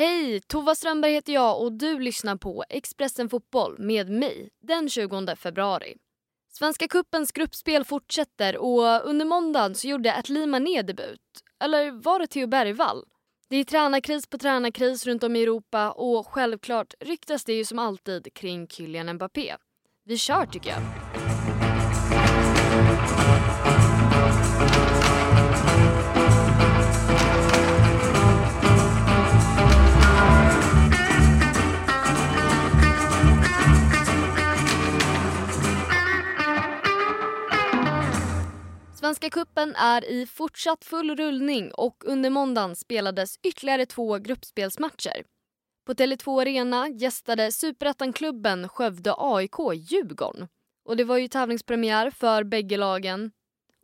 Hej! Tova Strömberg heter jag och du lyssnar på Expressen Fotboll med mig den 20 februari. Svenska kuppens gruppspel fortsätter och under måndagen så gjorde Atli Mané debut. Eller var det Theo Bergvall? Det är tränarkris på tränarkris runt om i Europa och självklart ryktas det ju som alltid kring Kylian Mbappé. Vi kör tycker jag. Kuppen är i fortsatt full rullning och under måndagen spelades ytterligare två gruppspelsmatcher. På Tele2 Arena gästade superettan-klubben Skövde AIK Djurgården. Och det var ju tävlingspremiär för bägge lagen.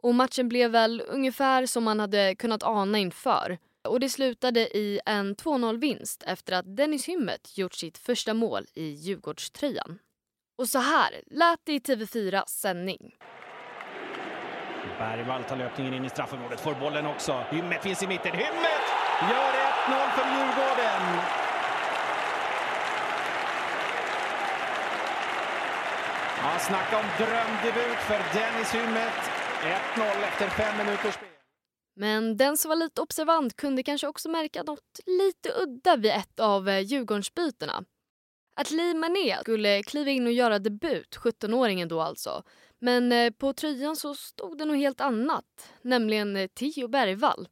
Och matchen blev väl ungefär som man hade kunnat ana inför. Och det slutade i en 2-0-vinst efter att Dennis Hymmet gjort sitt första mål i Djurgårdströjan. Och så här lät det i TV4 sändning. Bergvall tar löpningen in i straffområdet, får bollen också. Hymmet finns i mitten. Hymmet gör 1-0 för Djurgården! Ja, snacka om drömdebut för Dennis Hymmet. 1-0 efter fem minuters spel. Men den som var lite observant kunde kanske också märka något lite udda vid ett av eh, Djurgårdsbytena. Att Lee Mané skulle kliva in och göra debut, 17-åringen då alltså. Men eh, på tröjan så stod det något helt annat, nämligen eh, Theo Bergvall.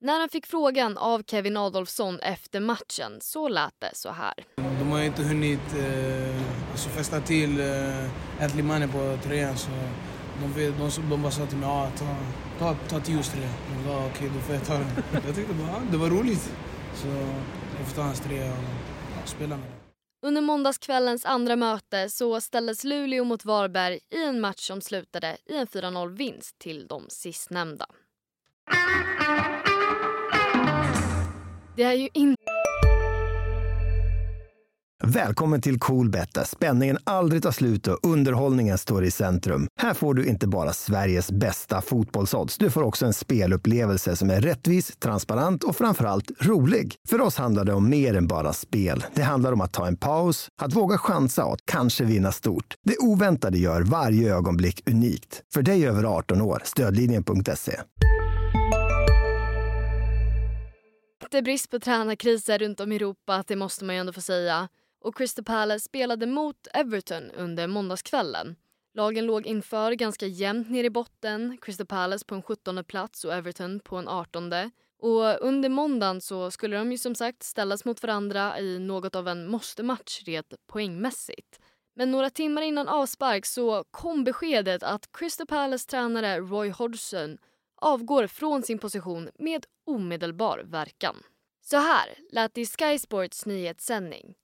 När han fick frågan av Kevin Adolfsson efter matchen så lät det så här. De har inte hunnit eh, alltså fästa till eh, Adli Mane på tröjan så de, de, de bara sa till mig ah, ta, ta, ta Theos tröja. Jag sa okej, okay, då får jag ta den. Jag tyckte bara ah, det var roligt. Så jag får ta hans tröja och spela med den. Under måndagskvällens andra möte så ställdes Luleå mot Varberg i en match som slutade i en 4-0-vinst till de sistnämnda. Det är ju inte Välkommen till Coolbet där spänningen aldrig tar slut och underhållningen står i centrum. Här får du inte bara Sveriges bästa fotbollsodds. Du får också en spelupplevelse som är rättvis, transparent och framförallt rolig. För oss handlar det om mer än bara spel. Det handlar om att ta en paus, att våga chansa och att kanske vinna stort. Det oväntade gör varje ögonblick unikt. För dig över 18 år, stödlinjen.se. Det är brist på tränarkriser runt om i Europa, det måste man ju ändå få säga och Crystal Palace spelade mot Everton under måndagskvällen. Lagen låg inför ganska jämnt ner i botten, Crystal Palace på en 17 plats och Everton på en 18. Och under måndagen så skulle de ju som sagt ställas mot varandra i något av en måste-match rent poängmässigt. Men några timmar innan avspark så kom beskedet att Crystal Palace tränare Roy Hodgson avgår från sin position med omedelbar verkan. Så här lät det i Sky Sports nyhetssändning.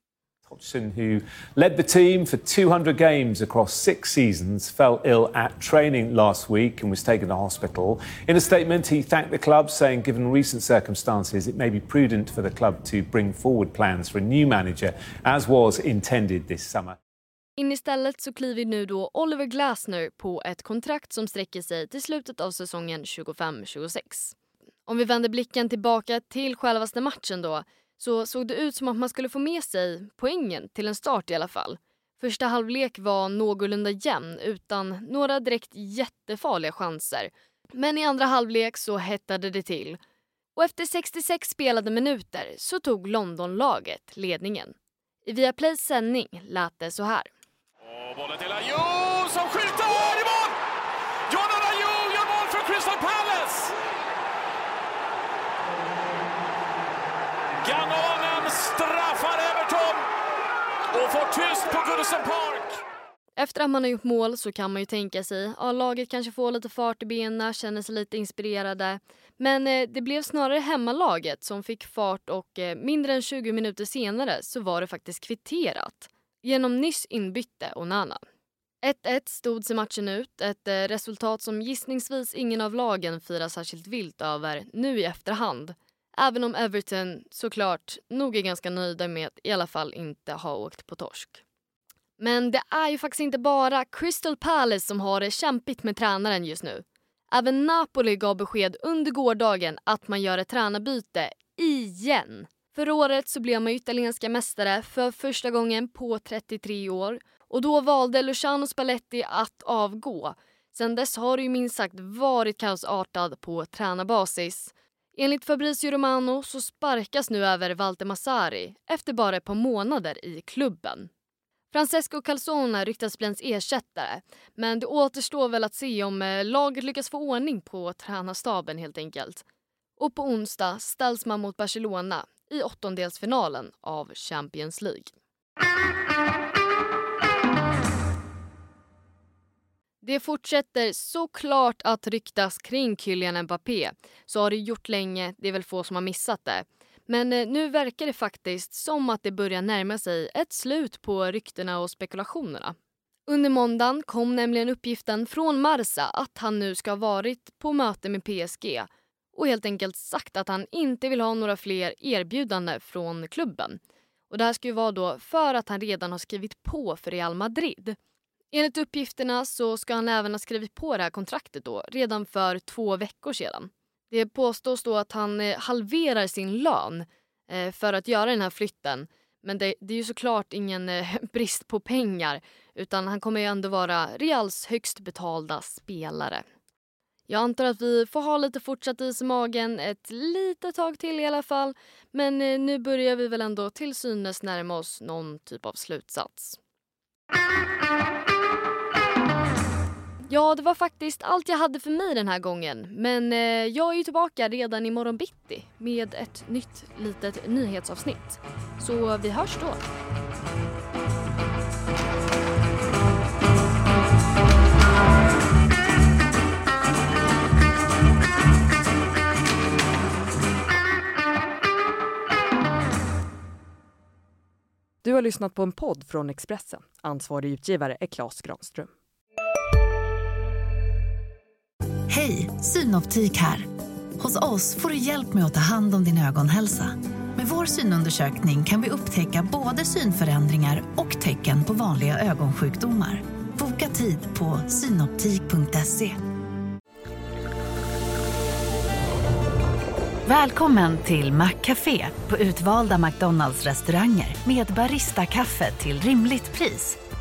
Hodgson, who led the team for 200 games across six seasons, fell ill at training last week and was taken to hospital. In a statement, he thanked the club, saying, given recent circumstances, it may be prudent for the club to bring forward plans for a new manager, as was intended this summer. In istället så kliver nu då Oliver Glasner på ett kontrakt som sträcker sig till slutet av säsongen 25-26. Om vi vänder blicken tillbaka till självaste matchen då så såg det ut som att man skulle få med sig poängen till en start i alla fall. Första halvlek var någorlunda jämn utan några direkt jättefarliga chanser. Men i andra halvlek så hettade det till. Och efter 66 spelade minuter så tog Londonlaget ledningen. I Viaplays sändning lät det så här. Och bollen till Ayew som skjuter i mål! Jordan Ayew gör mål för Crystal Palace! Ganonen straffar Everton och får tyst på Goodison Park. Efter att man har gjort mål så kan man ju tänka sig att ja, laget kanske får lite fart i benen, känner sig lite inspirerade. Men eh, det blev snarare hemmalaget som fick fart och eh, mindre än 20 minuter senare så var det faktiskt kvitterat genom nyss inbytte Onana. 1-1 stod sig matchen ut, ett eh, resultat som gissningsvis ingen av lagen firar särskilt vilt över nu i efterhand. Även om Everton såklart nog är ganska nöjda med att i alla fall inte ha åkt på torsk. Men det är ju faktiskt inte bara Crystal Palace som har det kämpigt med tränaren just nu. Även Napoli gav besked under gårdagen att man gör ett tränarbyte igen. Förra året så blev man italienska mästare för första gången på 33 år och då valde Luciano Spalletti att avgå. Sen dess har det ju minst sagt varit kaosartad på tränarbasis. Enligt Fabrizio Romano så sparkas nu över Walter Massari efter bara ett par månader i klubben. Francesco Calzona ryktas bli hans ersättare men det återstår väl att se om eh, laget lyckas få ordning på tränarstaben helt enkelt. Och på onsdag ställs man mot Barcelona i åttondelsfinalen av Champions League. Det fortsätter såklart att ryktas kring Kylian Mbappé. Så har det gjort länge, det är väl få som har missat det. Men eh, nu verkar det faktiskt som att det börjar närma sig ett slut på ryktena och spekulationerna. Under måndagen kom nämligen uppgiften från Marsa att han nu ska ha varit på möte med PSG och helt enkelt sagt att han inte vill ha några fler erbjudanden från klubben. Och Det här ska ju vara då för att han redan har skrivit på för Real Madrid. Enligt uppgifterna så ska han även ha skrivit på det här kontraktet då, redan för två veckor sedan. Det påstås då att han eh, halverar sin lön eh, för att göra den här flytten. Men det, det är ju såklart ingen eh, brist på pengar utan han kommer ju ändå vara Reals högst betalda spelare. Jag antar att vi får ha lite fortsatt is i magen ett litet tag till i alla fall. Men nu börjar vi väl ändå till synes närma oss någon typ av slutsats. Ja, det var faktiskt allt jag hade för mig den här gången. Men eh, jag är ju tillbaka redan imorgon bitti med ett nytt litet nyhetsavsnitt. Så vi hörs då. Du har lyssnat på en podd från Expressen. Ansvarig utgivare är Klas Granström. Hej, Synoptik här. Hos oss får du hjälp med att ta hand om din ögonhälsa. Med vår synundersökning kan vi upptäcka både synförändringar och tecken på vanliga ögonsjukdomar. Boka tid på synoptik.se. Välkommen till Maccafé på utvalda McDonalds restauranger med Baristakaffe till rimligt pris.